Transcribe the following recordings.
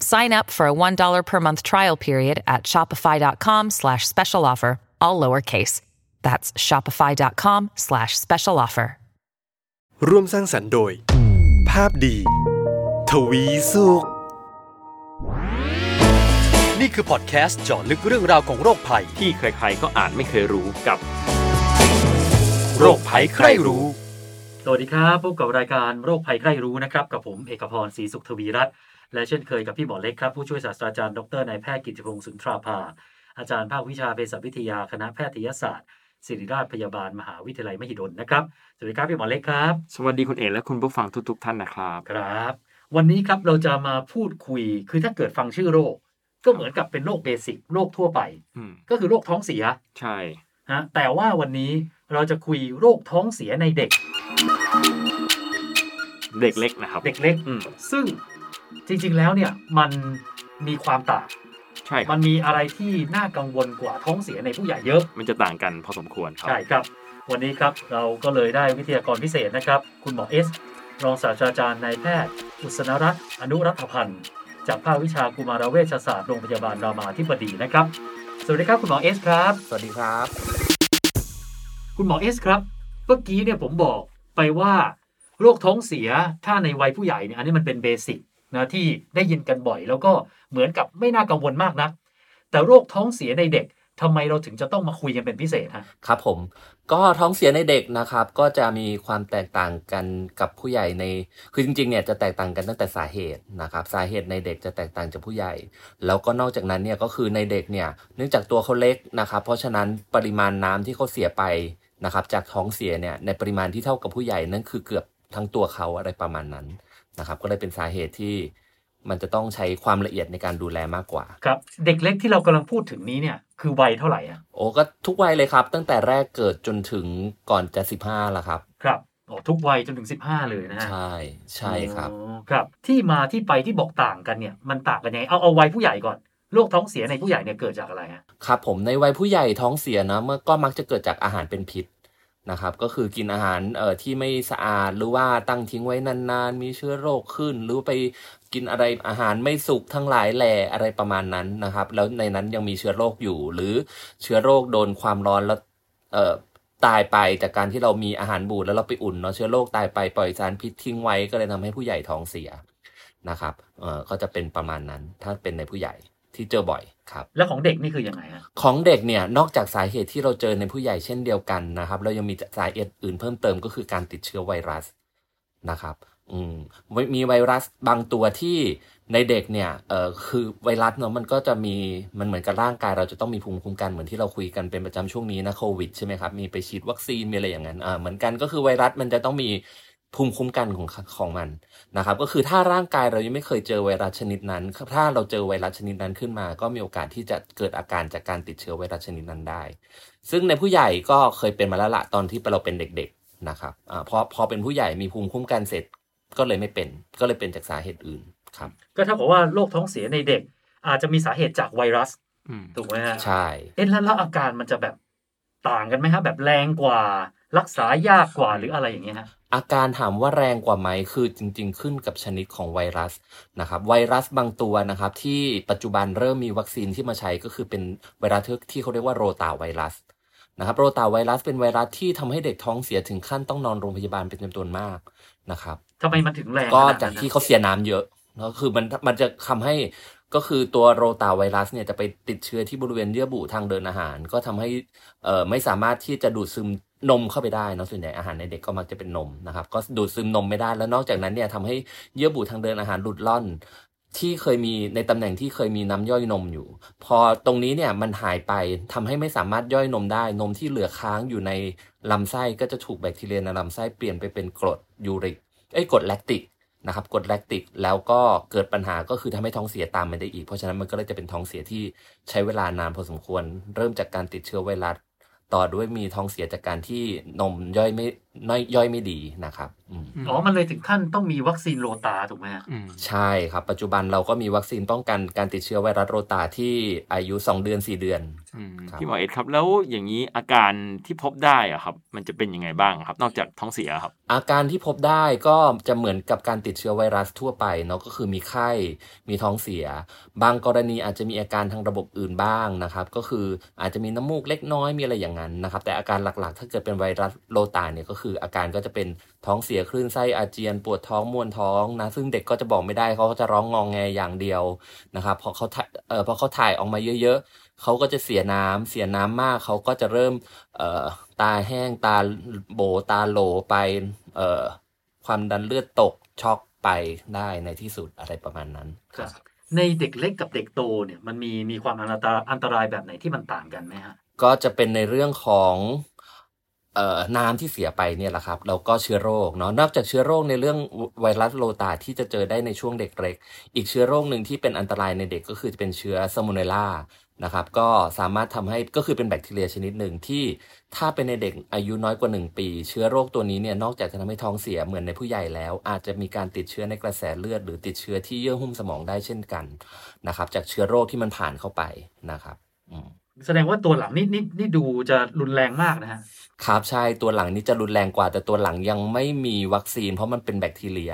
Sign up for a $1 per month trial period at shopify.com slash special offer, all lowercase. That's shopify.com slash special offer. ร่วมสร้างสรรค์โดย ภาพดี ทวีสุข นี่คือพอดแคสต์เจาะลึกเรื่องราวของโรคภัย ที่ใครๆก็อ่านไม่เคยรู้กับ โรคภัยใครรู้ สวัสดีครับ พบกับรายการโรคภัยใกล้รู้นะครับ กับผมเอกพรศรีสุขทวีรัตน์ และเช่นเคยกับพี่หมอเล็กครับผู้ช่วยศาสตราจารย์ดรนายแพทย์กิติพงศ์สุนทราภา อาจารย์ภาควิชาเภสัชวิทยาคณะแพทยศาสตร์ศิริราชพยาบาลมหาวิทยาลัยมหิดลนะครับ สวัสดีครับพี่หมอเล็กครับ สวัสดีคุณเอกและคุณผู้ฟังทุกๆท่านนะครับ ครับ วันนี้ครับเราจะมาพูดคุย คือถ้าเกิดฟังชื่อโรค ก็เหมือนกับเป็นโรคเบสิกโรคทั่วไปอืมก็คือโรคท้องเสีย ใช่ฮะแต่ว่าวันนี้เราจะคุยโรคท้องเสียในเด็ก เด็กเล็กนะครับ เด็กเล็กอืมซึ่ง จริง ๆ แล้วเนี่ยมันมีความต่างใช่คมัรับนมีอะไรที่น่ากังวลกว่าท้องเสียในผู้ใหญ่เยอะ มันจะต่างกันพอสมควรครับใช่ครับ วันนี้ครับเราก็เลยได้วิทยากรพิเศษนะครับ คุณหมอเอส รองศาสตราจารย์นายแพทย์ อุศนรัตน์อนุรัฐพันธ์จากภาควิชากุมารเวชศาสตร์โรงพยาบาลรามาธิบดีนะครับ สวัสดีครับคุณหมอเอสครับ สวัสดีครับ คุณหมอเอสครับ เมื่อกี้เนี่ยผมบอกไปว่าโรคท้องเสียถ้าในวัยผู้ใหญ่เนี่ยอันนี้มันเป็นเบสิก นะที่ได้ยินกันบ่อย แล้วก็เหมือนกับไม่น่ากังวลมากนักแต่โรคท้องเสียในเด็กทำไมเราถึงจะต้องมาคุยกันเป็นพิเศษฮะครับผม ก็ท้องเสียในเด็กนะครับ ก็จะมีความแตกต่างกันกับผู้ใหญ่ใน คือจริงๆเนี่ยจะแตกต่างกันตั้งแต่สาเหตุนะครับ สาเหตุในเด็กจะแตกต่างจากผู้ใหญ่ แล้วก็นอกจากนั้นเนี่ยก็คือในเด็กเนี่ยเนื่องจากตัวเขาเล็กนะครับ เพราะฉะนั้นปริมาณน้ำที่เขาเสียไปนะครับ จากท้องเสียเนี่ยในปริมาณที่เท่ากับผู้ใหญ่นั่นคือเกือบทั้งตัวเขาอะไรประมาณนั้น นะครับก็เลยเป็นสาเหตุที่มันจะต้องใช้ความละเอียดในการดูแลมากกว่า ครับเด็กเล็กที่เรากำลังพูดถึงนี้เนี่ยคือวัยเท่าไหร่อะโอ้ก็ทุกวัยเลยครับ ตั้งแต่แรกเกิดจนถึงก่อนจะสิบห้าละครับ ครับโอ้ทุกวัยจนถึง 15 เลยนะฮะใช่ใช่ครับอ๋อครับ ที่มาที่ไปที่บอกต่างกันเนี่ยมันต่างกันยังไงเอาเอาวัยผู้ใหญ่ก่อนโรคท้องเสียในผู้ใหญ่เนี่ยเกิดจากอะไรฮะครับผมในวัยผู้ใหญ่ท้องเสียนะเมื่อก็มักจะเกิดจากอาหารเป็นพิษ นะครับก็คือกินอาหารเอ่อที่ไม่สะอาดหรือว่าตั้งทิ้งไว้นานๆ มีเชื้อโรคขึ้น หรือไปกินอะไรอาหารไม่สุกทั้งหลายแหล่อะไรประมาณนั้นนะครับ แล้วในนั้นยังมีเชื้อโรคอยู่ หรือเชื้อโรคโดนความร้อนแล้วเอ่อตายไปจากการที่เรามีอาหารบูดแล้วเราไปอุ่นเนาะเชื้อโรคตายไปปล่อยสารพิษทิ้งไว้ก็เลยทำให้ผู้ใหญ่ท้องเสียนะครับเอ่อก็จะเป็นประมาณนั้นถ้าเป็นในผู้ใหญ่ที่เจอบ่อย ครับแล้วของเด็กนี่คือยังไงฮะของเด็กเนี่ยนอกจากสาเหตุที่เราเจอในผู้ใหญ่เช่นเดียวกันนะครับ เรายังมีสาเหตุอื่นเพิ่มเติมก็คือการติดเชื้อไวรัสนะครับอืมมีไวรัสบางตัวที่ในเด็กเนี่ยเอ่อคือไวรัสเนาะมันก็จะมีมันเหมือนกับร่างกายเราจะต้องมีภูมิคุ้มกันเหมือนที่เราคุยกันเป็นประจำช่วงนี้นะโควิดใช่ไหมครับมีไปฉีดวัคซีนมีอะไรอย่างนั้นอ่าเหมือนกันก็คือไวรัสมันจะต้องมี ภูมิคุ้มกันของของมันนะครับ ก็คือถ้าร่างกายเรายังไม่เคยเจอไวรัสชนิดนั้น ถ้าเราเจอไวรัสชนิดนั้นขึ้นมา ก็มีโอกาสที่จะเกิดอาการจากการติดเชื้อไวรัสชนิดนั้นได้ ซึ่งในผู้ใหญ่ก็เคยเป็นมาแล้วละตอนที่เราเป็นเด็กๆนะครับอาพอพอเป็นผู้ใหญ่มีภูมิคุ้มกันเสร็จก็เลยไม่เป็น ก็เลยเป็นจากสาเหตุอื่นครับ ก็เท่ากับว่าโรคท้องเสียในเด็ก อาจจะมีสาเหตุจากไวรัสอืมถูกไหมฮะใช่เอ๊ะแล้วแล้วอาการมันจะแบบต่างกันไหมฮะแบบแรงกว่า รักษายากกว่าหรืออะไรอย่างเงี้ยฮะอาการถามว่าแรงกว่าไหมคือจริง ๆ ขึ้นกับชนิดของไวรัสนะครับไวรัสบางตัวนะครับที่ปัจจุบันเริ่มมีวัคซีนที่มาใช้ก็คือเป็นไวรัสที่เขาเรียกว่าโรตาไวรัสนะครับโรตาไวรัสเป็นไวรัสที่ทำให้เด็กท้องเสียถึงขั้นต้องนอนโรงพยาบาลเป็นจำนวนมากนะครับทำไมมันถึงแรงก็ขนดนั้นจากที่นะเขาเสียน้ำเยอะแล้วคือมันมันจะทำให้ก็คือตัวโรตาไวรัสเนี่ยจะไปติดเชื้อที่บริเวณเยื่อบุทางเดินอาหาร ก็ทำให้เอ่อไม่สามารถที่จะดูดซึม นมเข้าไปได้นอะส่วนใหญ่อาหารในเด็กก็มักจะเป็นนมนะครับ ก็ดูดซึมนมไม่ได้แล้วนอกจากนั้นเนี่ยทำให้เยื่อบุทางเดินอาหารหลุดล่อน ที่เคยมีในตำแหน่งที่เคยมีน้ำย่อยนมอยู่ พอตรงนี้เนี่ยมันหายไปทำให้ไม่สามารถย่อยนมได้ นมที่เหลือค้างอยู่ในลำไส้ก็จะถูกแบคทีเรียในลำไส้เปลี่ยนไปเป็นกรดยูริกเอ้ยกรดแลคติกนะครับกรดแลคติกแล้วก็เกิดปัญหาก็คือทำให้ท้องเสียตามมาได้อีก เพราะฉะนั้นมันก็เลยจะเป็นท้องเสียที่ใช้เวลานานพอสมควร เริ่มจากการติดเชื้อไวรัส ต่อด้วยมีท้องเสียจากการที่นมย่อยไม่ น้อยย่อยไม่ดีนะครับอืมอ๋อ มันเลยถึงขั้นต้องมีวัคซีนโรตาถูกไหมฮะอืมใช่ครับ ปัจจุบันเราก็มีวัคซีนป้องกันการติดเชื้อไวรัสโรตาที่อายุ 2 เดือน 4 เดือนอืมครับพี่หมอเอ็ดครับ แล้วอย่างนี้อาการที่พบได้อะครับ มันจะเป็นยังไงบ้างครับ นอกจากท้องเสียครับ อาการที่พบได้ก็จะเหมือนกับการติดเชื้อไวรัสทั่วไปเนาะก็คือมีไข้มีท้องเสีย บางกรณีอาจจะมีอาการทางระบบอื่นบ้างนะครับก็คืออาจจะมีน้ำมูกเล็กน้อยมีอะไรอย่างนั้นนะครับแต่อาการหลักๆ ถ้าเกิดเป็นไวรัสโรตาเนี่ยก็คืออาการก็จะเป็นท้องเสียคลื่นไส้อาเจียน ปวดท้องมวนท้องนะซึ่งเด็กก็จะบอกไม่ได้เขาก็จะร้องงองแงอย่างเดียวนะครับพอเขาถ่ายเอ่อพอเขาถ่ายออกมาเยอะๆเขาก็จะเสียน้ำเสียน้ำมากเขาก็จะเริ่มเอ่อตาแห้งตาโบตาโหลไปเอ่อความดันเลือดตกช็อกไปได้ในที่สุดอะไรประมาณนั้นครับในเด็กเล็กกับเด็กโตเนี่ยมันมีมีความอันตรายอันตรายแบบไหนที่มันต่างกันไหมฮะก็จะเป็นในเรื่องของเอ่อ น้ำที่เสียไปเนี่ยแหละครับแล้วก็เชื้อโรคเนาะนอกจากเชื้อโรคในเรื่องไวรัสโรตาที่จะเจอได้ในช่วงเด็กเล็ก อีกเชื้อโรคหนึ่งที่เป็นอันตรายในเด็กก็คือจะเป็นเชื้อซามูเนล่านะครับก็สามารถทำให้ก็คือเป็นแบคทีเรียชนิดหนึ่งที่ถ้าเป็นในเด็กอายุน้อยกว่า 1 ปี เชื้อโรคตัวนี้เนี่ยนอกจากจะทำให้ท้องเสียเหมือนในผู้ใหญ่แล้ว อาจจะมีการติดเชื้อในกระแสเลือด หรือติดเชื้อที่เยื่อหุ้มสมองได้เช่นกันนะครับจากเชื้อโรคที่มันผ่านเข้าไปนะครับ อืม แสดงว่าตัวหลังนี่นี่นี่ดูจะรุนแรงมากนะฮะครับใช่ตัวหลังนี้จะรุนแรงกว่า แต่ตัวหลังยังไม่มีวัคซีน เพราะมันเป็นแบคทีเรีย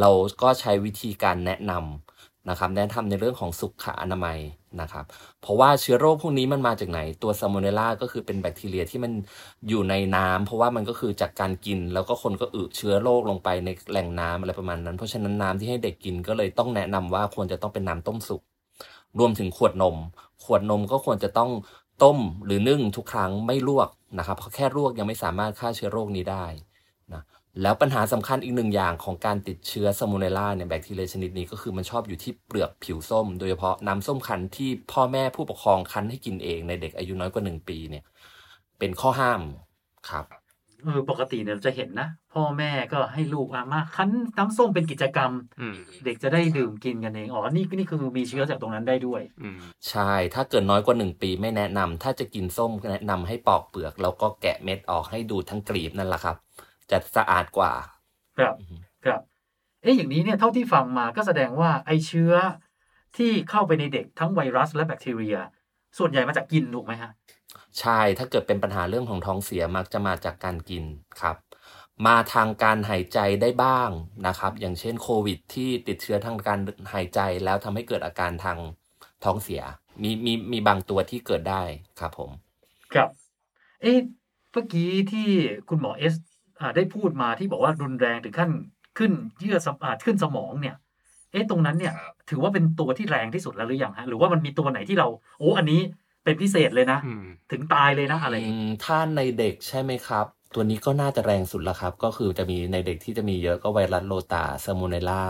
เราก็ใช้วิธีการแนะนำนะครับแนะนำในเรื่องของสุขอนามัยนะครับ เพราะว่าเชื้อโรคพวกนี้มันมาจากไหน ตัวซามูเนล่าก็คือเป็นแบคทีเรียที่มันอยู่ในน้ำเพราะว่ามันก็คือจากการกิน แล้วก็คนก็อึเชื้อโรคลงไปในแหล่งน้ำอะไรประมาณนั้น เพราะฉะนั้นน้ำที่ให้เด็กกินก็เลยต้องแนะนำว่าควรจะต้องเป็นน้ำต้มสุก รวมถึงขวดนม ขวดนมก็ควรจะต้องต้มหรือนึ่งทุกครั้งไม่ลวกนะครับเพราะแค่ลวกยังไม่สามารถฆ่าเชื้อโรคนี้ได้นะแล้วปัญหาสำคัญอีกหนึ่งอย่างของการติดเชื้อซามูเนล่าเนี่ยแบคทีเรียชนิดนี้ก็คือมันชอบอยู่ที่เปลือกผิวส้ม โดยเฉพาะน้ำส้มคั้นที่พ่อแม่ผู้ปกครองคั้นให้กินเองในเด็กอายุน้อยกว่าหนึ่งปีเนี่ยเป็นข้อห้ามครับ เออปกติเนี่ยเราจะเห็นนะ พ่อแม่ก็ให้ลูกอามาคั้นน้ำส้มเป็นกิจกรรมอืมเด็กจะได้ดื่มกินกันเองอ๋อนี่นี่คือมีเชื้อจากตรงนั้นได้ด้วยอืมใช่ ถ้าเกิดน้อยกว่าหนึ่งปีไม่แนะนำถ้าจะกินส้มแนะนำให้ปอกเปลือก แล้วก็แกะเม็ดออกให้ดูดทั้งกลีบนั่นแหละครับ จะสะอาดกว่า ครับครับเอ๊ะอย่างนี้เนี่ยเท่าที่ฟังมาก็แสดงว่าไอเชื้อที่เข้าไปในเด็กทั้งไวรัสและแบคทีเรีย ส่วนใหญ่มาจากกินถูกไหมฮะ ใช่ถ้าเกิดเป็นปัญหาเรื่องของท้องเสียมักจะมาจากการกินครับ มาทางการหายใจได้บ้างนะครับ อย่างเช่นโควิด ที่ติดเชื้อทางการหายใจแล้วทำให้เกิดอาการทางท้องเสีย มีมีมีบางตัวที่เกิดได้ครับผม ครับเอ๊ะเมื่อกี้ที่คุณหมอเอสอ่าได้พูดมาที่บอกว่ารุนแรงถึงขั้นขึ้นเยื่อสมอ่าขึ้นสมองเนี่ย เอ๊ะตรงนั้นเนี่ย ถือว่าเป็นตัวที่แรงที่สุดแล้วหรือยังฮะหรือว่ามันมีตัวไหนที่เรา โอ้อันนี้ เป็นพิเศษเลยนะอืมถึงตายเลยนะอะไรอย่างอืงี้มถ้าในเด็กใช่ไหมครับ ตัวนี้ก็น่าจะแรงสุดแล้วครับ ก็คือจะมีในเด็กที่จะมีเยอะก็ไวรัสโลตาซามูเนล่า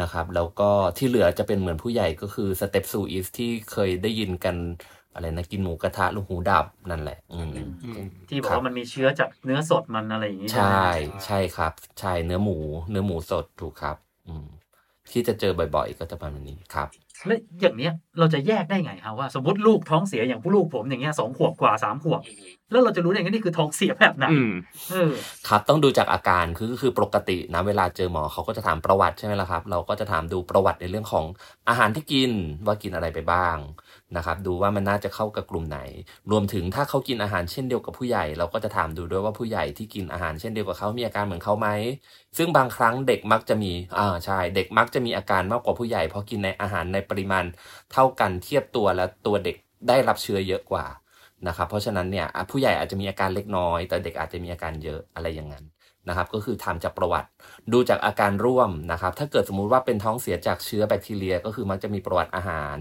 นะครับ แล้วก็ที่เหลือจะเป็นเหมือนผู้ใหญ่ก็คือสเตปซูอิสที่เคยได้ยินกันอะไรนะกินหมูกระทะลูกหูดับนั่นแหละ อืมที่บอกว่ามันมีเชื้อจากเนื้อสดมันอะไรอย่างงี้ ใช่ไหมใช่ครับ ใช่เนื้อหมู เนื้อหมูสดถูกครับ อืมที่จะเจอบ่อย ๆ ก็จะประมาณนี้ครับ แล้วอย่างเนี้ยเราจะแยกได้ไงฮะว่าสมมติลูกท้องเสียอย่างผู้ลูกผมอย่างเงี้ยสองขวบกว่าสามขวบ แล้วเราจะรู้ได้ไงนี่คือท้องเสียแบบไหนอืมเออครับต้องดูจากอาการคือคือปกตินะเวลาเจอหมอเขาก็จะถามประวัติใช่ไหมล่ะครับ เราก็จะถามดูประวัติในเรื่องของอาหารที่กินว่ากินอะไรไปบ้าง นะครับดูว่ามันน่าจะเข้ากับกลุ่มไหน รวมถึงถ้าเขากินอาหารเช่นเดียวกับผู้ใหญ่ เราก็จะถามดูด้วยว่าผู้ใหญ่ที่กินอาหารเช่นเดียวกับเขามีอาการเหมือนเขาไหมซึ่งบางครั้งเด็กมักจะมีอ่าใช่เด็กมักจะมีอาการมากกว่าผู้ใหญ่เพราะกินในอาหารในปริมาณ เท่ากันเทียบตัวแล้วตัวเด็กได้รับเชื้อเยอะกว่านะครับเพราะฉะนั้นเนี่ยผู้ใหญ่อาจจะมีอาการเล็กน้อย แต่เด็กอาจจะมีอาการเยอะอะไรอย่างนั้น นะครับก็คือทำจากประวัติ ดูจากอาการร่วมนะครับ ถ้าเกิดสมมุติว่าเป็นท้องเสียจากเชื้อแบคทีเรีย ก็คือมักจะมีประวัติอาหาร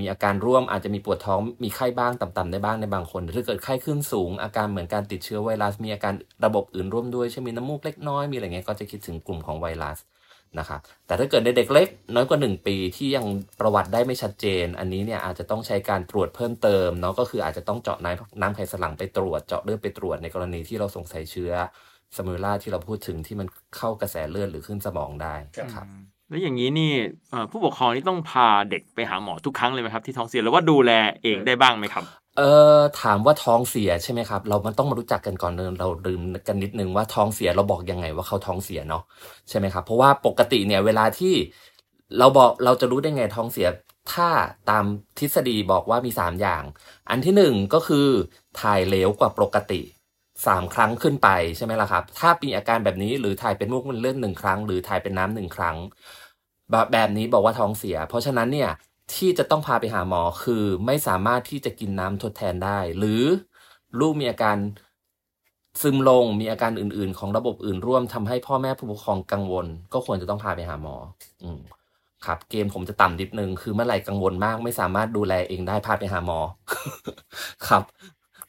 มีอาการร่วมอาจจะมีปวดท้องมีไข้บ้างต่ำๆได้บ้างในบางคนถ้าเกิดไข้ขึ้นสูง อาการเหมือนการติดเชื้อไวรัส มีอาการระบบอื่นร่วมด้วยเช่นมีน้ำมูกเล็กน้อยมีอะไรเงี้ยก็จะคิดถึงกลุ่มของไวรัสนะครับแต่ถ้าเกิดในเด็กเล็กน้อยกว่า 1 ปีที่ยังประวัติได้ไม่ชัดเจน อันนี้เนี่ยอาจจะต้องใช้การตรวจเพิ่มเติมเนาะก็คืออาจจะต้องเจาะน้ำน้ำไขสันหลังไปตรวจเจาะเลือดไปตรวจในกรณีที่เราสงสัยเชื้อ สมูล่าที่เราพูดถึงที่มันเข้ากระแสเลือดหรือขึ้นสมองได้ครับแล้วอย่างนี้นี่เอ่อผู้ปกครองนี่ต้องพาเด็กไปหาหมอทุกครั้งเลยไหมครับที่ท้องเสียหรือว่าดูแลเองได้บ้างไหมครับเออถามว่าท้องเสียใช่ไหมครับ เรามันต้องมารู้จักกันก่อนเนินเราลืมกันนิดนึงว่าท้องเสียเราบอกยังไงว่าเขาท้องเสียเนาะใช่ไหมครับ เพราะว่าปกติเนี่ยเวลาที่เราบอกเราจะรู้ได้ไงท้องเสียถ้าตามทฤษฎีบอกว่ามีสามอย่าง อันที่หนึ่งก็คือถ่ายเหลวกว่าปกติ สามครั้งขึ้นไปใช่ไหมล่ะครับ ถ้ามีอาการแบบนี้หรือถ่ายเป็นมูกมันเลื่อดหนึ่งครั้ง หรือถ่ายเป็นน้ำหนึ่งครั้งแบบแบบนี้บอกว่าท้องเสีย เพราะฉะนั้นเนี่ยที่จะต้องพาไปหาหมอคือไม่สามารถที่จะกินน้ำทดแทนได้ หรือลูกมีอาการซึมลงมีอาการอื่น ๆ ของระบบอื่นร่วมทำให้พ่อแม่ผู้ปกครองกังวล ก็ควรจะต้องพาไปหาหมอ อืมครับเกมผมจะต่ำนิดนึงคือเมื่อไหร่กังวลมาก ไม่สามารถดูแลเองได้พาไปหาหมอ ครับ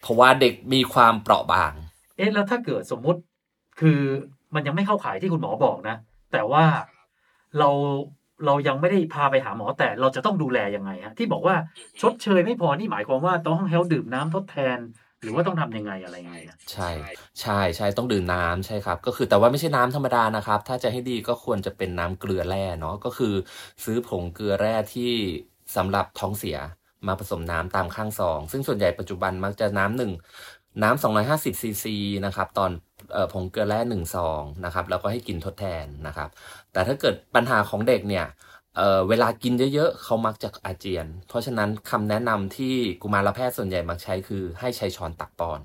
เพราะว่าเด็กมีความเปราะบาง เอ๊ะแล้วถ้าเกิดสมมุติคือมันยังไม่เข้าข่ายที่คุณหมอบอกนะ แต่ว่าเราเรายังไม่ได้พาไปหาหมอแต่เราจะต้องดูแลยังไงฮะที่บอกว่าชดเชยไม่พอนี่หมายความว่าต้องให้เขาดื่มน้ำทดแทน หรือว่าต้องทำยังไงอะไรยังไงอะใช่ใช่ใช่ต้องดื่มน้ำใช่ครับ ก็คือแต่ว่าไม่ใช่น้ำธรรมดานะครับ ถ้าจะให้ดีก็ควรจะเป็นน้ำเกลือแร่เนาะก็คือ ซื้อผงเกลือแร่ที่สำหรับท้องเสีย มาผสมน้ำตามข้างซอง ซึ่งส่วนใหญ่ปัจจุบันมักจะน้ำหนึ่งน้ำ250ซีซีนะครับตอนออผงเกลือแร่หนึ่งซองนะครับแล้วก็ให้กินทดแทนนะครับ แต่ถ้าเกิดปัญหาของเด็กเนี่ยเเวลากินเยอะๆเขามักจะอาเจียน เพราะฉะนั้นคำแนะนำที่กุมารแพทย์ส่วนใหญ่มักใช้คือให้ใช้ช้อนตักป้อน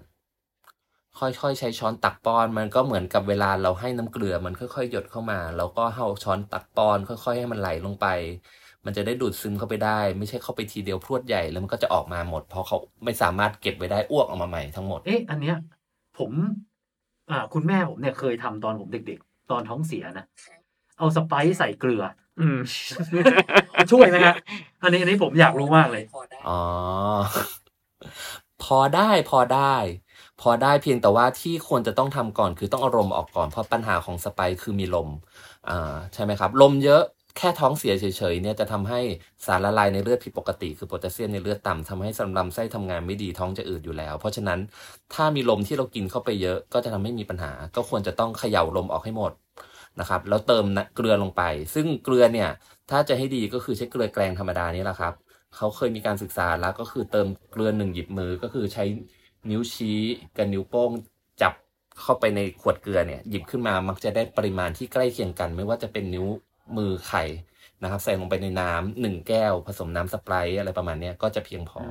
ค่อยๆ ใช้ช้อนตักป้อน มันก็เหมือนกับเวลาเราให้น้ำเกลือมันค่อยๆ หยดเข้ามา แล้วก็เอาช้อนตักป้อน ค่อย ๆ ให้มันไหลลงไป มันจะได้ดูดซึมเข้าไปได้ ไม่ใช่เข้าไปทีเดียวพรวดใหญ่แล้วมันก็จะออกมาหมด เพราะเขาไม่สามารถเก็บไว้ได้อ้วกออกมาใหม่ทั้งหมดเอ๊ะอันเนี้ย ผมอ่าคุณแม่ผมเนี่ยเคยทำตอนผมเด็ก ๆ ตอนท้องเสียนะเอาสไปซ์ใส่เกลือ อืม ช่วยไหมฮะอันนี้อันนี้ผมอยากรู้มากเลยอ๋อพอได้พอได้ พอได้เพียงแต่ว่าที่ควรจะต้องทำก่อนคือต้องเอาลมออกก่อนเพราะปัญหาของสไปร์คือมีลมอ่าใช่ไหมครับ ลมเยอะ แค่ท้องเสียเฉยๆเนี่ยจะทำให้สารละลายในเลือดผิดปกติ คือโพแทสเซียมในเลือดต่ำทำให้สำลำไส้ทำงานไม่ดีท้องจะอืดอยู่แล้ว เพราะฉะนั้นถ้ามีลมที่เรากินเข้าไปเยอะก็จะทำให้มีปัญหา ก็ควรจะต้องเขย่าลมออกให้หมดนะครับ แล้วเติมเกลือลงไป ซึ่งเกลือเนี่ยถ้าจะให้ดีก็คือใช้เกลือแกลงธรรมดานี่แหละครับเขาเคยมีการศึกษาแล้วก็คือเติมเกลือหนึ่งหยิบมือก็คือใช้นิ้วชี้กับนิ้วโป้งจับเข้าไปในขวดเกลือเนี่ยหยิบขึ้นมามักจะได้ปริมาณที่ใกล้เคียงกัน ไม่ว่าจะเป็นนิ้ว มือไข่นะครับ ใส่ลงไปในน้ำหนึ่งแก้ว ผสมน้ำสไปร์อะไรประมาณเนี้ยก็จะเพียงพออ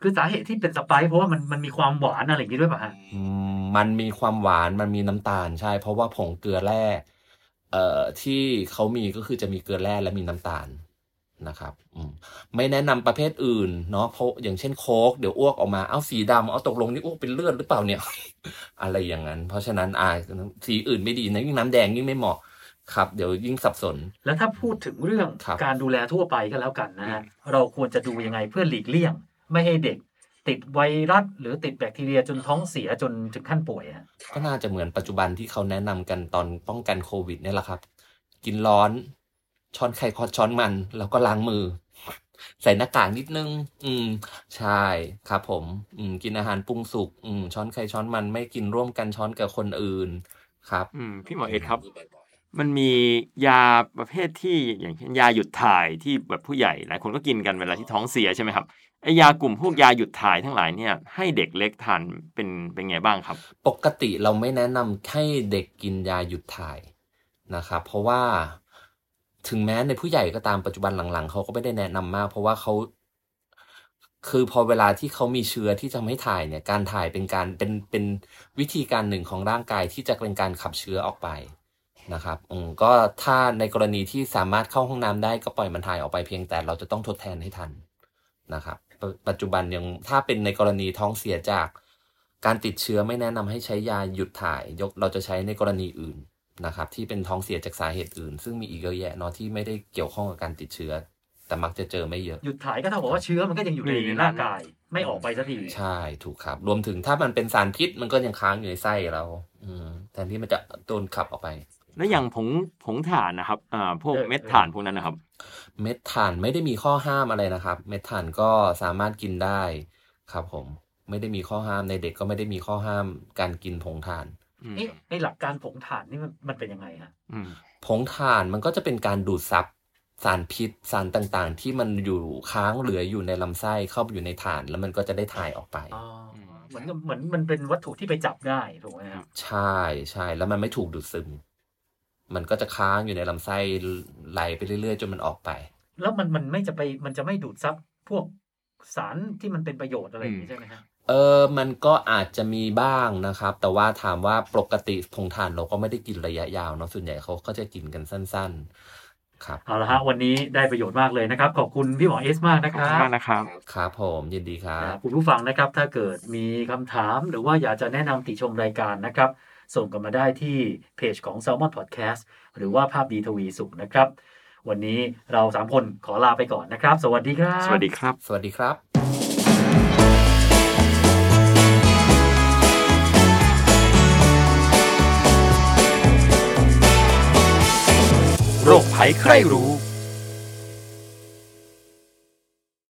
คือสาเหตุที่เป็นสไปซ์เพราะว่ามันมันมีความหวานอะไรอย่างนี้ด้วยป่ะฮะอืมมันมีความหวานมันมีน้ำตาลใช่ เพราะว่าผงเกลือแร่เอ่อที่เขามีก็คือจะมีเกลือแร่และมีน้ำตาลนะครับอืมไม่แนะนำประเภทอื่นเนาะเพราะอย่างเช่นโค้กเดี๋ยวอ้วกออกมาเอาสีดำเอาตกลงนี่อ้วกเป็นเลือดหรือเปล่าเนี่ย อะไรอย่างนั้น เพราะฉะนั้นอ่าสีอื่นไม่ดีนะยิ่งน้ำแดงยิ่งไม่เหมาะ ครับ เดี๋ยวยิ่งสับสน แล้วถ้าพูดถึงเรื่องครับการดูแลทั่วไปก็แล้วกันนะฮะเราควรจะดูยังไงเพื่อหลีกเลี่ยง ไม่ให้เด็กติดไวรัสหรือติดแบคทีเรียจนท้องเสียจนถึงขั้นป่วยฮะก็น่าจะเหมือนปัจจุบันที่เขาแนะนำกันตอนป้องกันโควิดเนี่ยแหละครับ กินร้อนช้อนไข่คอช้อนมันแล้วก็ล้างมือ ใส่หน้ากากนิดนึง อืม ใช่ครับ ผม อืม กินอาหารปรุงสุก อืม ช้อนไข่ช้อนมันไม่กินร่วมกันช้อนกับคนอื่น ครับ อืม พี่หมอเอกครับ มันมียาประเภทที่อย่างเช่นยาหยุดถ่ายที่แบบผู้ใหญ่หลายคนก็กินกันเวลาที่ท้องเสียใช่ไหมครับไอยากลุ่มพวกยาหยุดถ่ายทั้งหลายเนี่ยให้เด็กเล็กทานเป็นเป็นไงบ้างครับ ปกติเราไม่แนะนำให้เด็กกินยาหยุดถ่ายนะครับเพราะว่าถึงแม้ในผู้ใหญ่ก็ตามปัจจุบันหลังๆเขาก็ไม่ได้แนะนำมาก เพราะว่าเขาคือพอเวลาที่เขามีเชื้อที่จะทำให้ถ่ายเนี่ยการถ่ายเป็นการเป็นเป็นวิธีการหนึ่งของร่างกายที่จะเป็นการขับเชื้อออกไป นะครับอืมก็ถ้าในกรณีที่สามารถเข้าห้องน้ำได้ก็ปล่อยมันถ่ายออกไปเพียงแต่เราจะต้องทดแทนให้ทันนะครับปปัจจุบันยังถ้าเป็นในกรณีท้องเสียจากการติดเชื้อไม่แนะนำให้ใช้ยาหยุดถ่าย ยกเราจะใช้ในกรณีอื่นนะครับ ที่เป็นท้องเสียจากสาเหตุอื่น ซึ่งมีอีกเยอะแยะเนาะที่ไม่ได้เกี่ยวข้องกับการติดเชื้อ แต่มักจะเจอไม่เยอะหยุดถ่ายก็เท่ากับว่าเชื้อมันก็ยังอยู่ในอยู่ในนั้นร่างกาย ไม่ออกไปสักทีใช่ถูกครับ รวมถึงถ้ามันเป็นสารพิษมันก็ยังค้างอยู่ในไส้เรา อืมแทนที่มันจะโดนขับออกไป แล้วอย่างผงผงถ่านนะครับอ่าพวกเออเม็ดเออถ่านพวกนั้นนะครับ เม็ดถ่านไม่ได้มีข้อห้ามอะไรนะครับ เม็ดถ่านก็สามารถกินได้ครับ ผมไม่ได้มีข้อห้ามในเด็กก็ไม่ได้มีข้อห้ามการกินผงถ่านอืมเอ๊ะในหลักการผงถ่านนี่มันมันเป็นยังไงฮะอืมผงถ่านมันก็จะเป็นการดูดซับสารพิษสารต่างๆ ที่มันอยู่ค้างเหลืออยู่ในลำไส้เข้าไปอยู่ในถ่าน แล้วมันก็จะได้ถ่ายออกไปอ๋อเหมือนกับเหมือนมันเป็นวัตถุที่ไปจับได้ถูกไหมครับใช่ใช่แล้วมันไม่ถูกดูดซึม มันก็จะค้างอยู่ในลำไส้ไหลไปเรื่อยๆ จนมันออกไป แล้วมันมันไม่จะไปมันจะไม่ดูดซับพวกสารที่มันเป็นประโยชน์อะไรอย่างนี้ใช่ไหมฮะเออ มันก็อาจจะมีบ้างนะครับ แต่ว่าถามว่าปกติผงถ่านเราก็ไม่ได้กินระยะยาวเนาะส่วนใหญ่เขาก็จะกินกันสั้น ๆ ครับ เอาละฮะวันนี้ได้ประโยชน์มากเลยนะครับ ขอบคุณพี่หมอเอสมากนะขคอบรัคุณบมากนะครับ ครับผมยินดีครับนะคุณผู้ฟังนะครับ ถ้าเกิดมีคำถามหรือว่าอยากจะแนะนำติชมรายการนะครับ ส่งกันมาได้ที่เพจของ Salmon Podcast หรือว่าภาพดีทวีสุขนะครับ วันนี้เราสามคนขอลาไปก่อนนะครับ สวัสดีครับ สวัสดีครับ สวัสดีครับ โรคภัยใครรู้